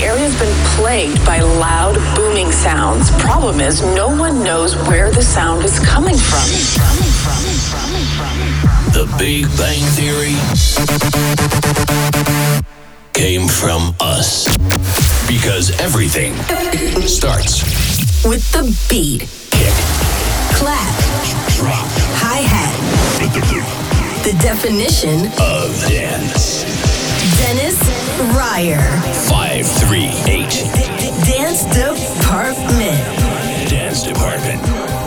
The area's been plagued by loud, booming sounds. Problem is, no one knows where the sound is coming from. The Big Bang Theory came from us. Because everything starts with the beat. Kick. Clap. Drop. Hi hat. The definition of dance. Dennis Ruyer. 538. Dance Department. Dance Department.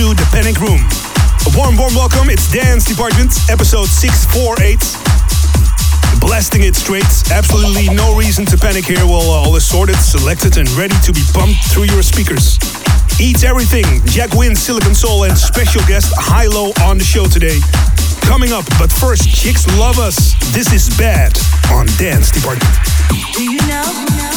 To the Panic Room. A warm, warm welcome. It's Dance Department, episode 648. Blasting it straight. Absolutely no reason to panic here. We'll uh, all sorted, selected, and ready to be pumped through your speakers. Eat everything. Jack Wins, Silicon Soul, and special guest Hi-Lo on the show today. Coming up, but first, Chicks Luv Us. This is bad on Dance Department. Do you know?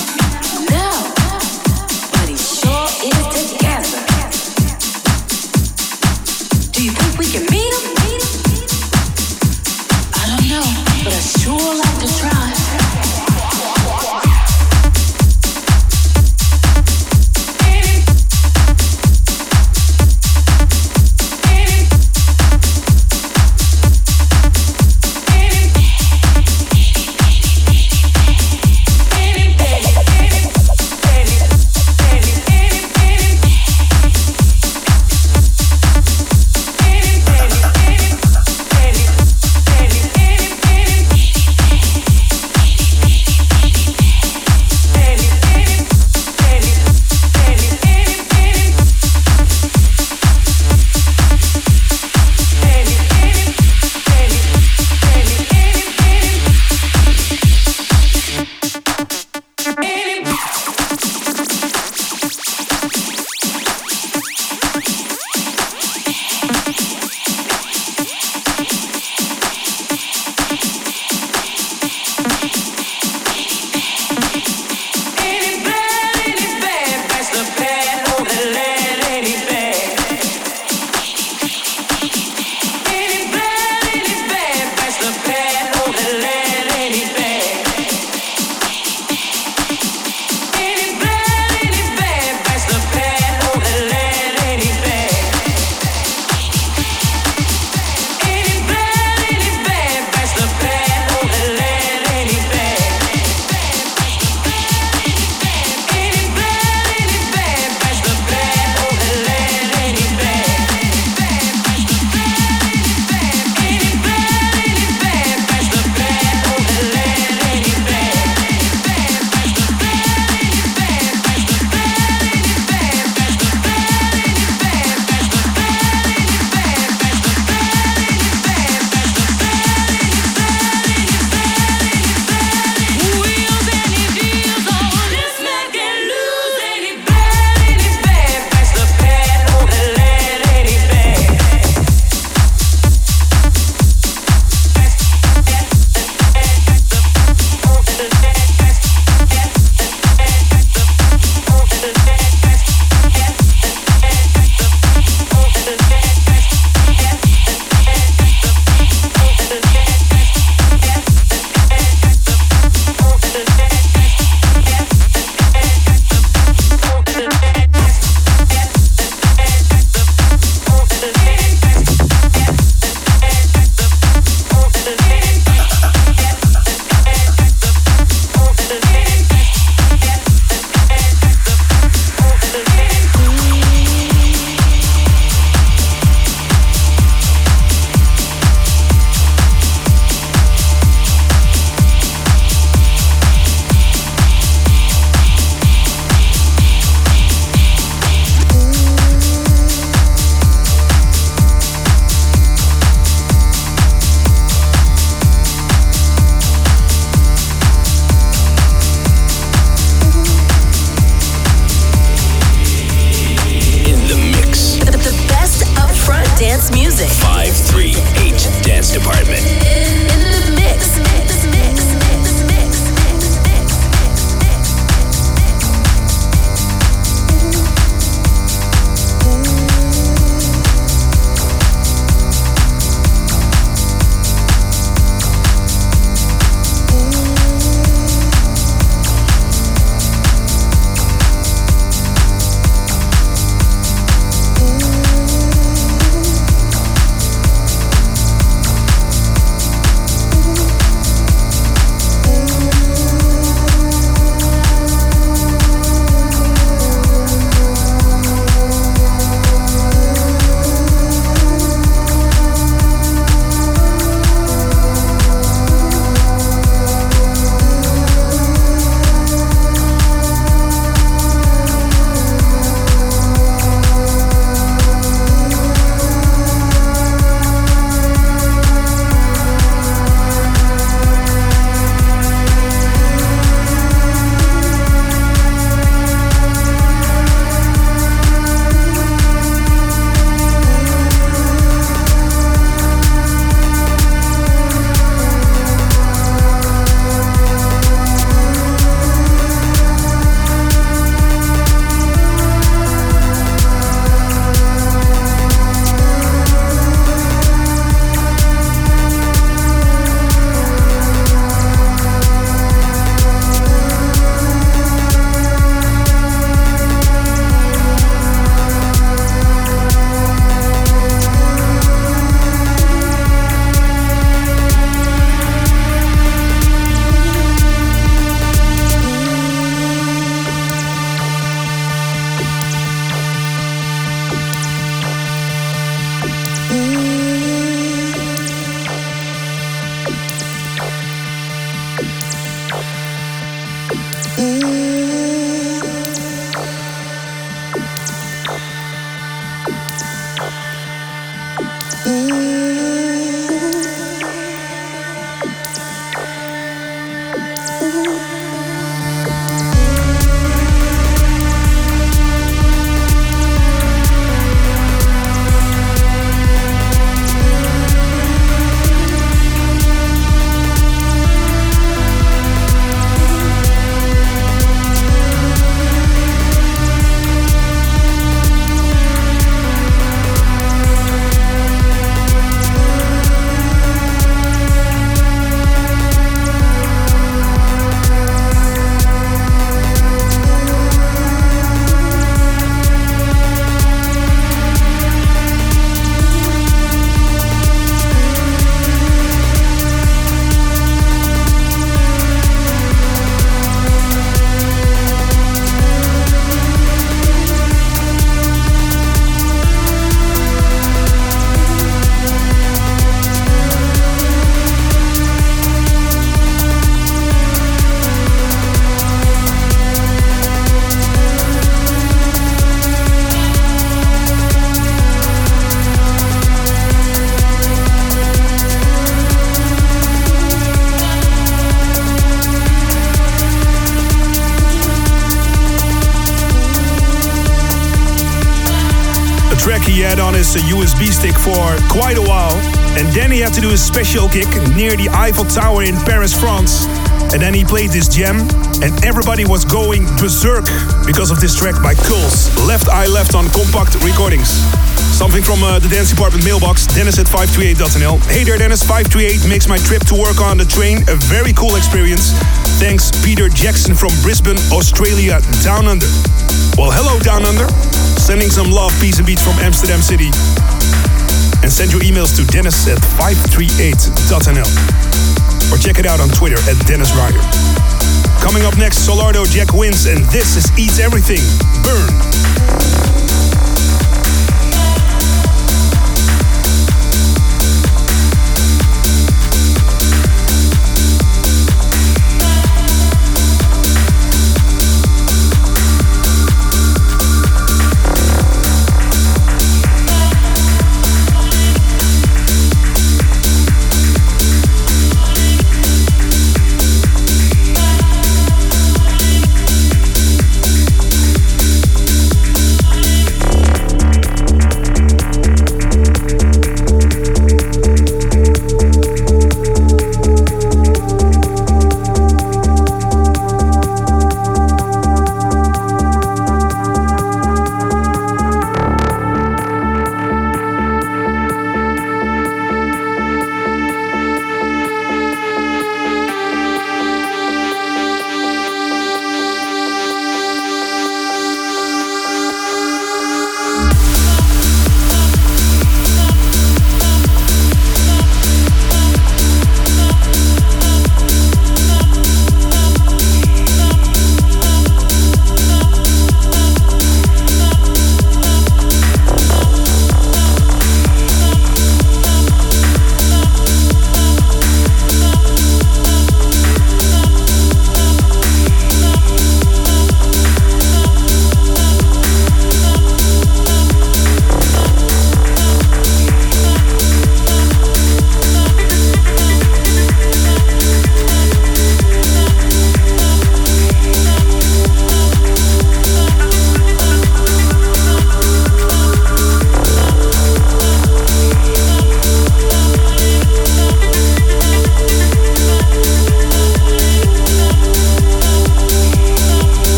Quite a while. And then he had to do a special gig near the Eiffel Tower in Paris, France. And then he played this jam, and everybody was going berserk because of this track by Kulz. Left Eye Left on Compact Recordings. Something from uh, the Dance Department mailbox, Dennis at 538.nl. Hey there, Dennis. 538 makes my trip to work on the train a very cool experience. Thanks, Peter Jackson from Brisbane, Australia, Down Under. Well, hello, Down Under. Sending some love, peace and beats from Amsterdam City. And send your emails to dennis at 538.nl. Or check it out on Twitter at Dennis Ruyer. Coming up next, Solardo Jack Wins, and this is Eats Everything. Burn.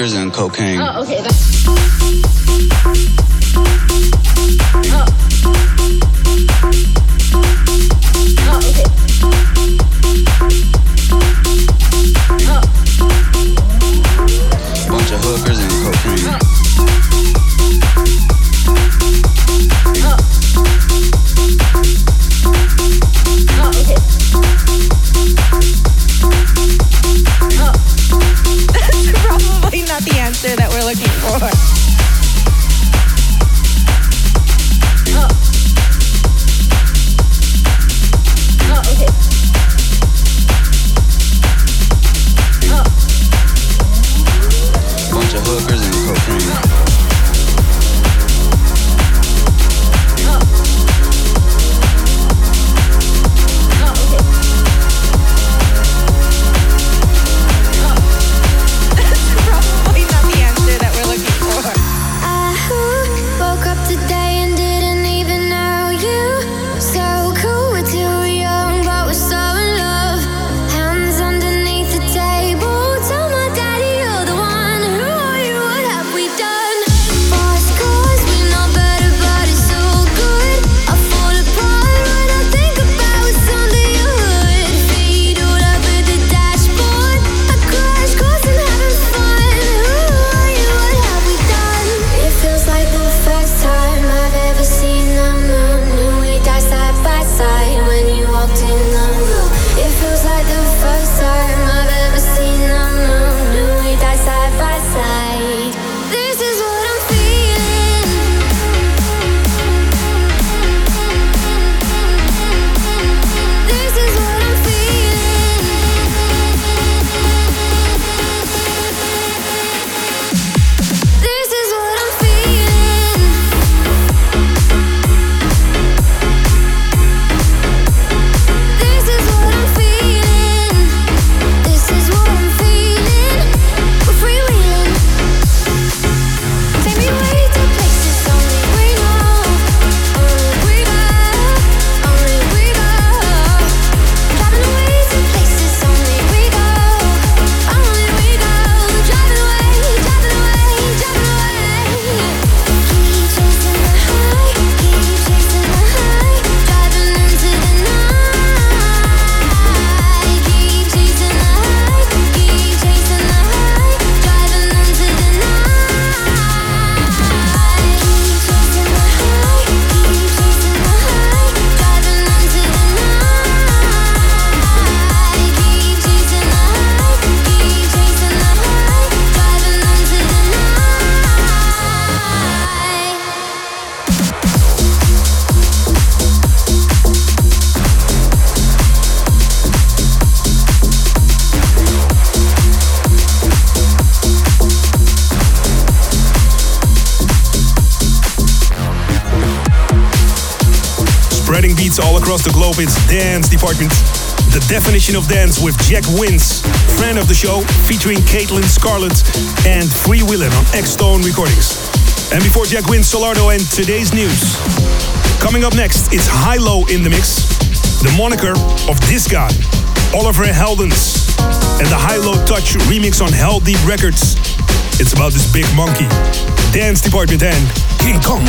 and cocaine. Oh, okay. That's- It's Dance Department. The definition of dance with Jack Wins, friend of the show, featuring Caitlin Scarlett and Free Willin on X Stone Recordings. And before Jack Wins, Solardo and today's news. Coming up next, it's Hi-Lo in the mix, the moniker of this guy, Oliver Heldens, and the Hi-Lo Touch remix on Heldeep Records. It's about this big monkey, Dance Department, and King Kong.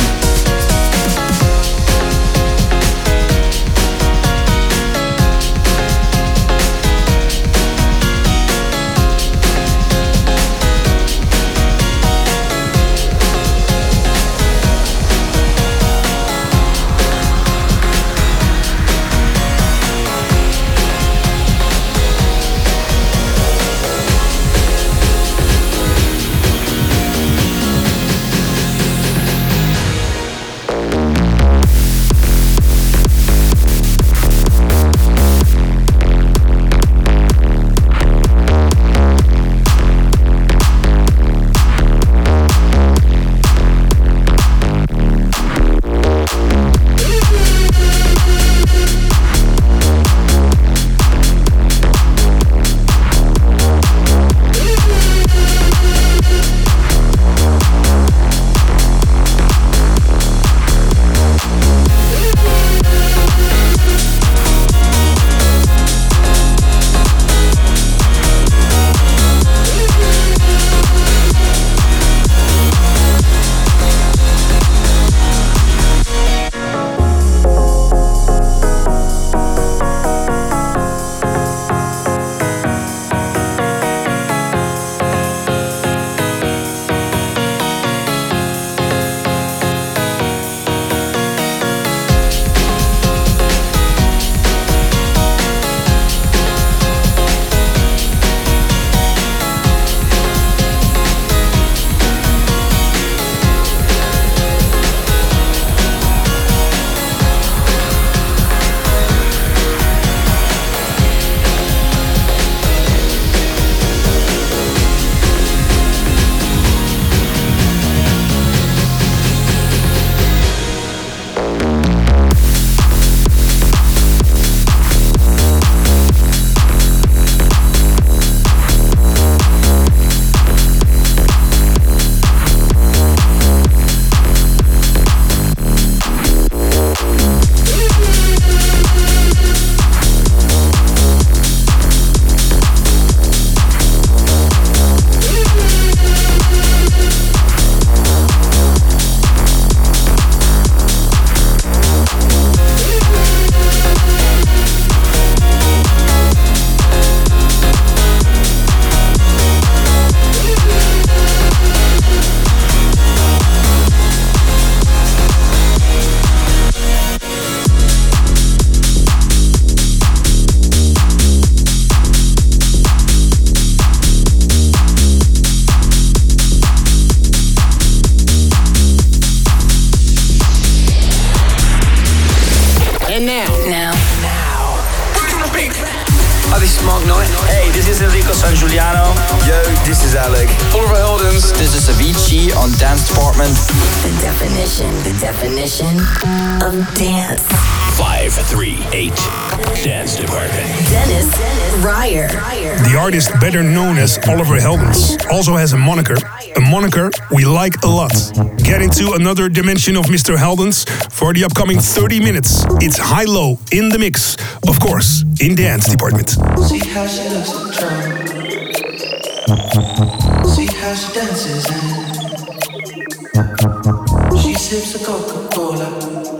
Also has a moniker, a moniker we like a lot. Get into another dimension of Mr. Heldens for the upcoming 30 minutes. It's Hi-Lo in the mix, of course, in the dance department. See how she looks See how she dances she sips a Coca-Cola.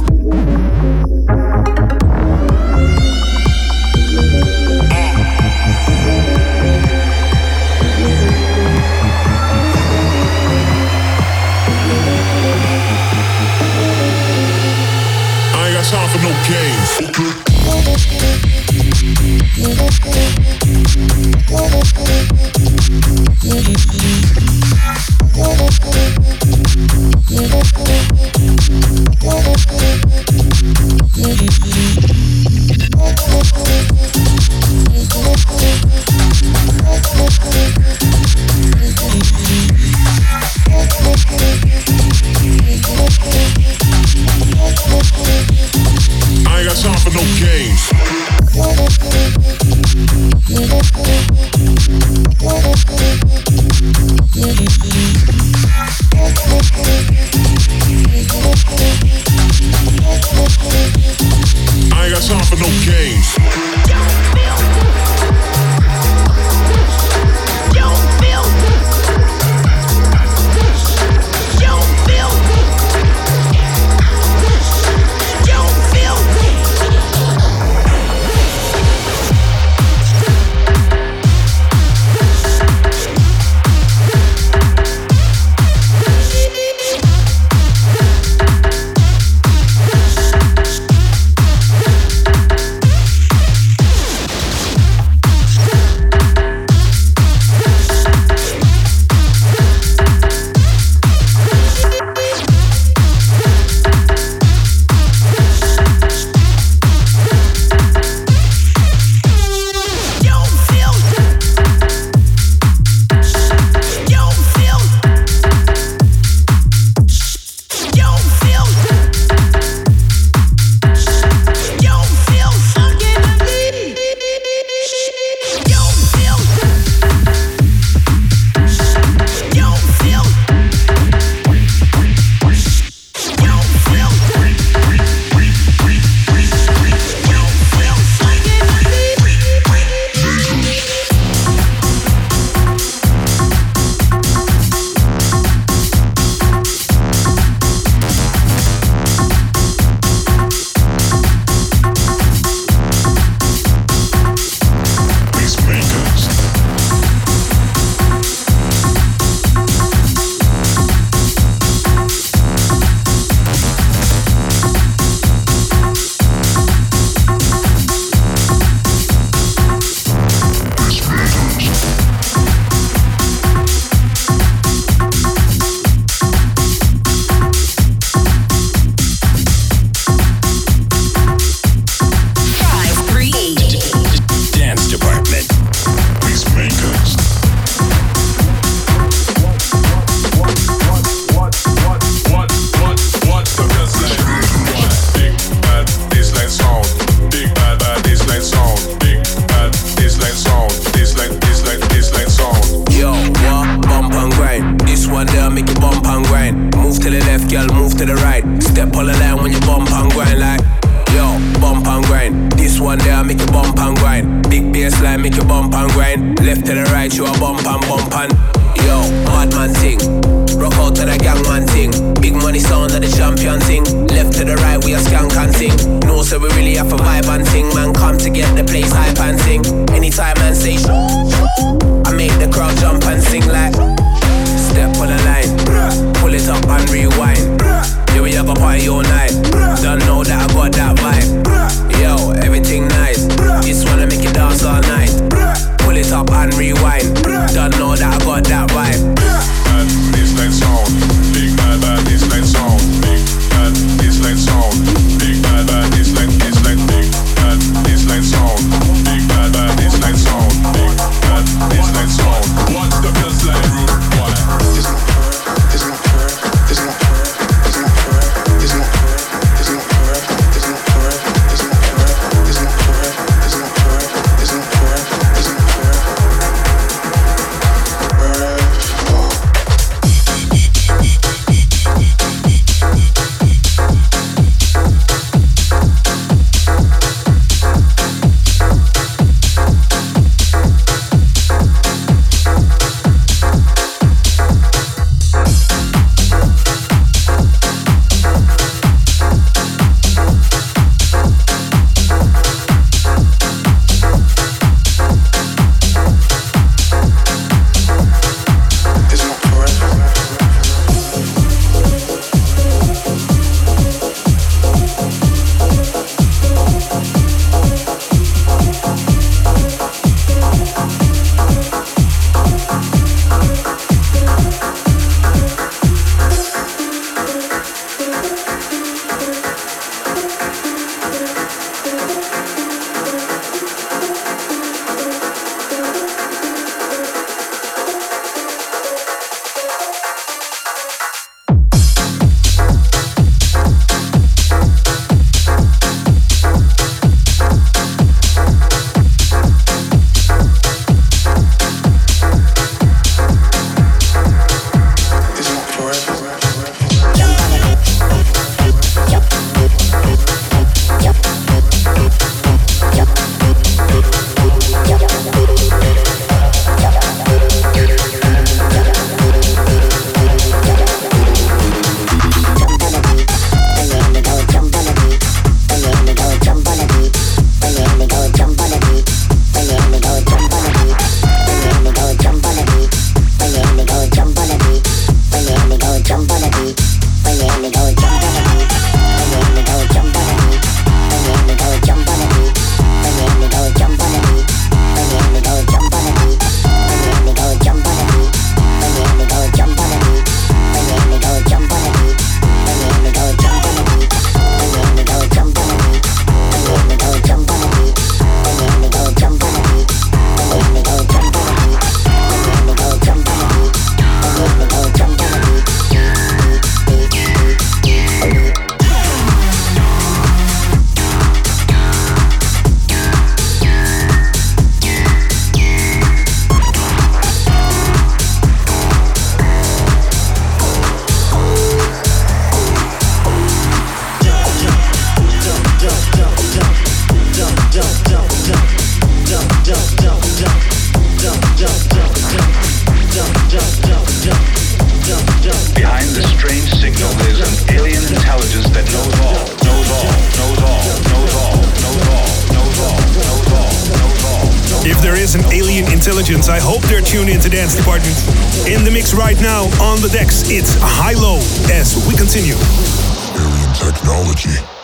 girl, move to the right. Step on the line when you bump and grind like. Yo, bump and grind. This one there I make you bump and grind. Big bass line make you bump and grind. Left to the right, you a bump and bump and. Yo, madman thing. Rock out to the gang man thing. Big money sound of the champion thing. Left to the right, we a skank and thing. No, so we really have a vibe and thing. Man, come to get the place hype and sing. Anytime man say I make the crowd jump and sing like. Step on the line, pull it up and rewind. Yeah, we have a party all night. Don't know that I got that vibe. Yo, everything nice. This wanna make you dance all night. Pull it up and rewind. Don't know that I got that vibe. Dance Department. In the mix right now on the decks, it's Hi-Lo as we continue. Alien technology.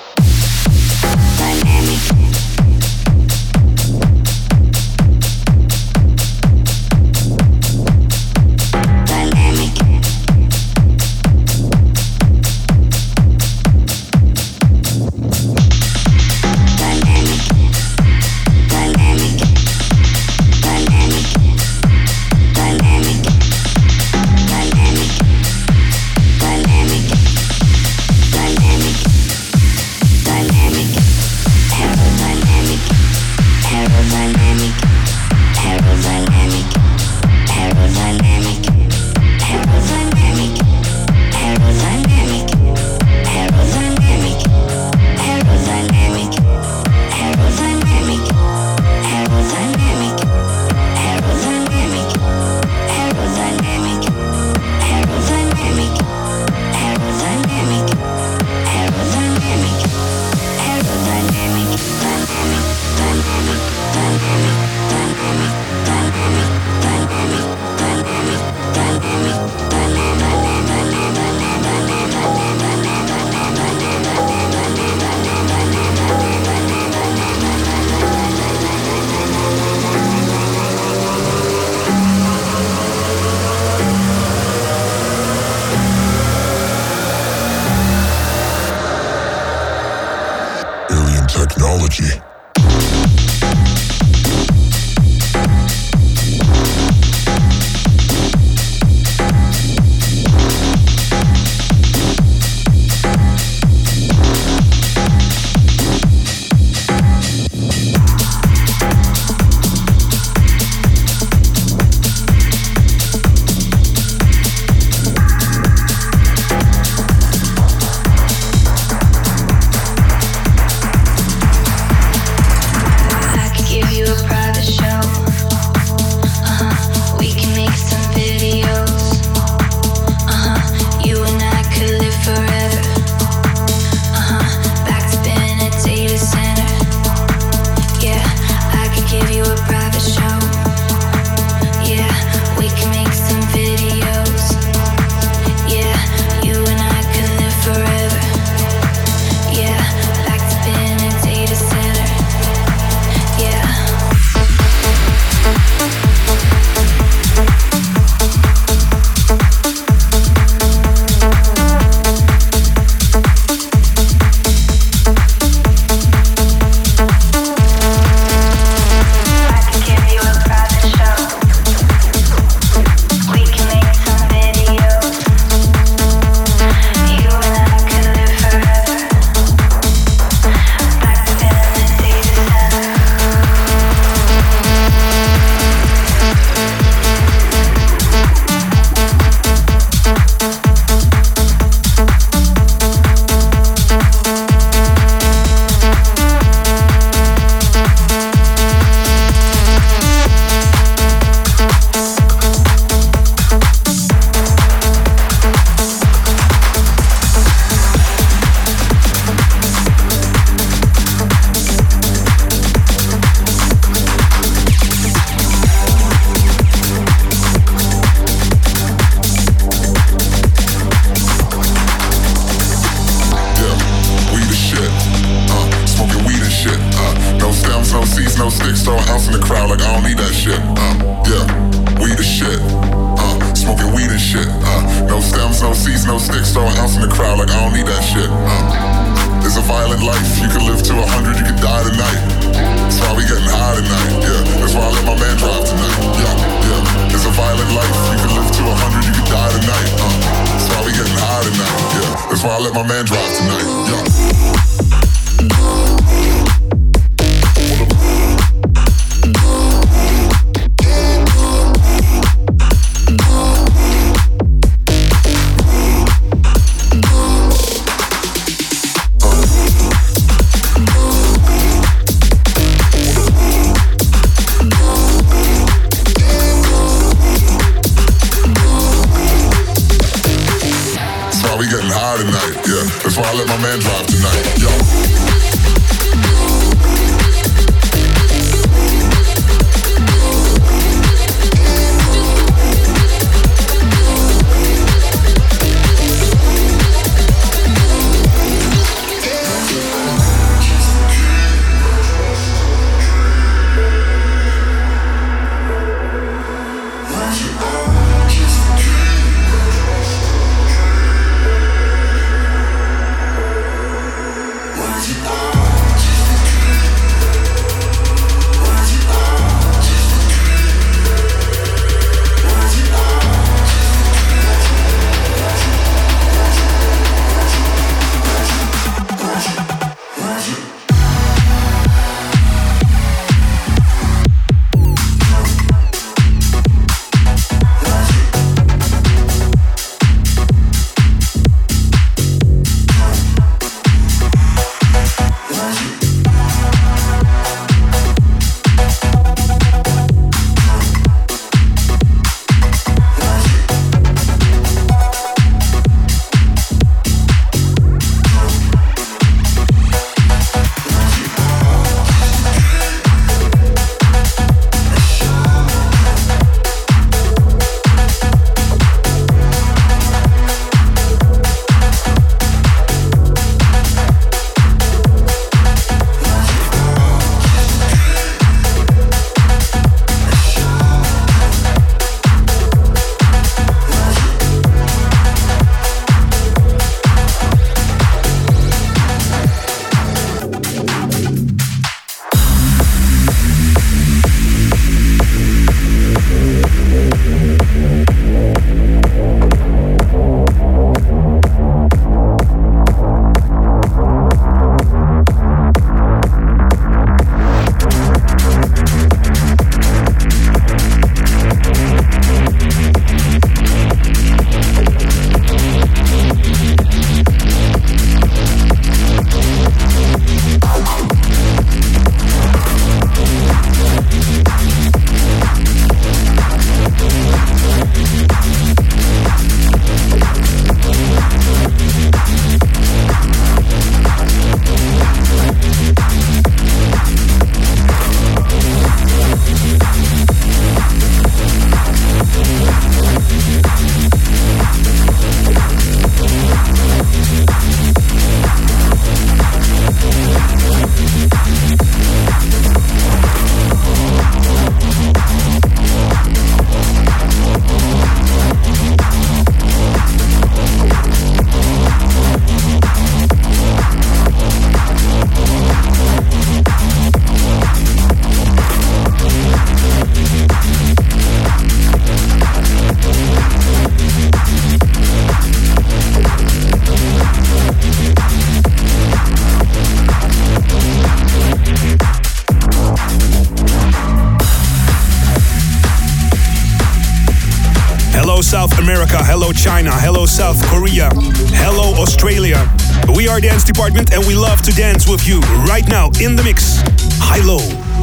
America. Hello, China. Hello, South Korea. Hello, Australia. We are Dance Department and we love to dance with you right now in the mix. Hi-Lo.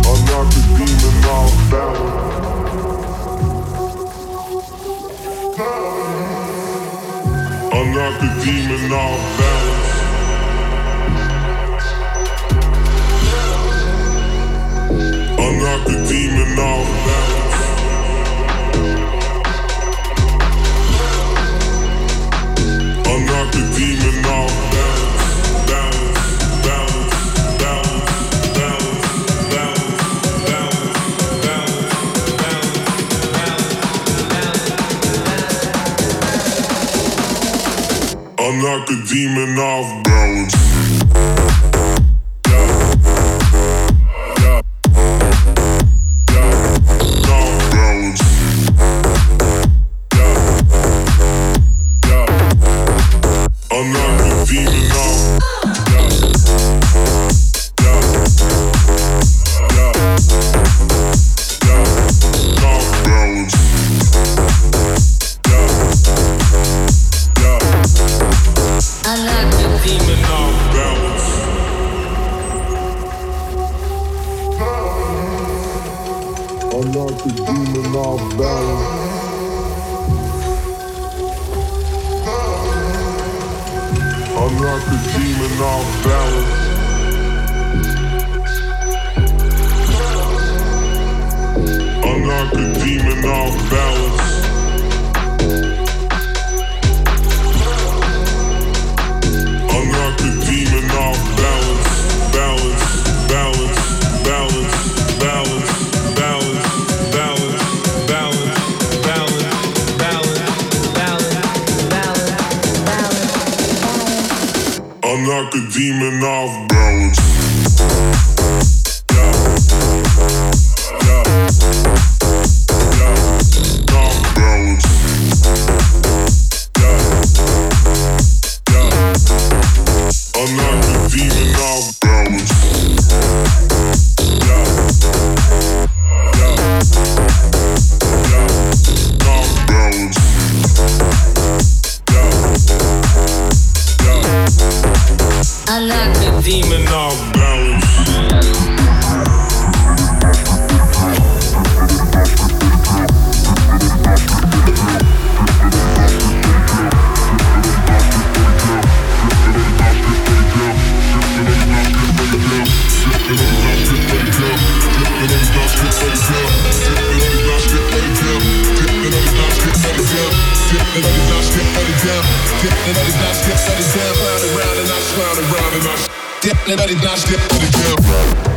Unlock the demon balance. Unlock the demon Unlock a demon off balance. Get down, get down, round and round and round and I nasty, everybody's nasty, everybody's nasty.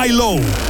Hi-Lo.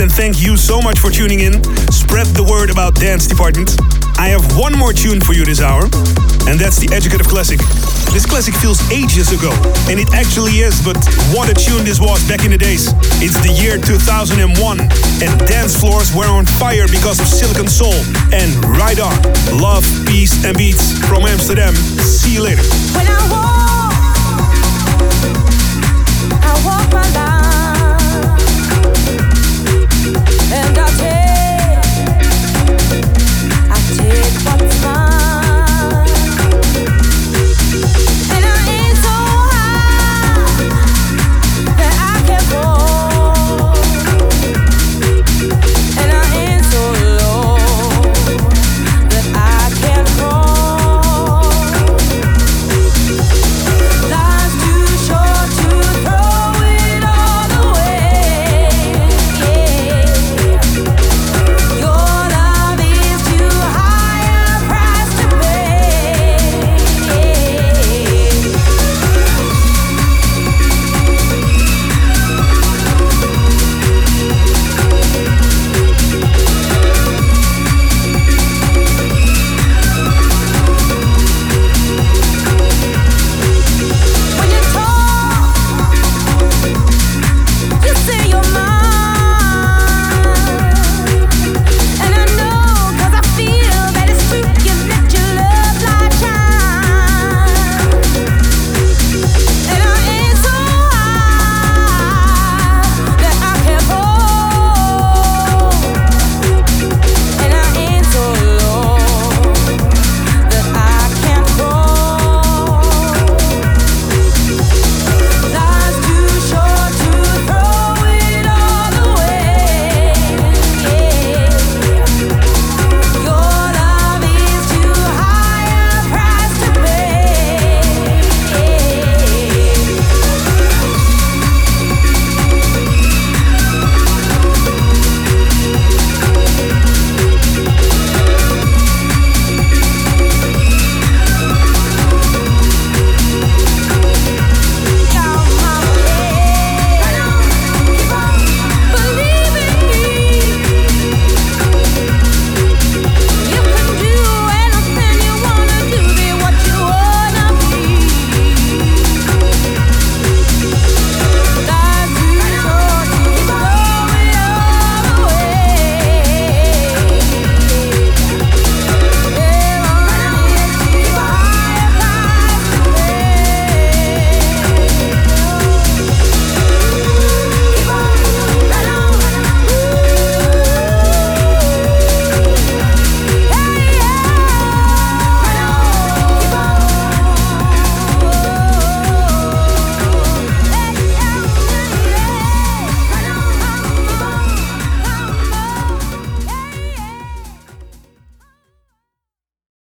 And thank you so much for tuning in. Spread the word about Dance Department. I have one more tune for you this hour, and that's the Educative Classic. This classic feels ages ago, and it actually is, but what a tune this was back in the days. It's the year 2001, and dance floors were on fire because of Silicone Soul. And right on, love, peace, and beats from Amsterdam. See you later. When I walk, I walk and I take.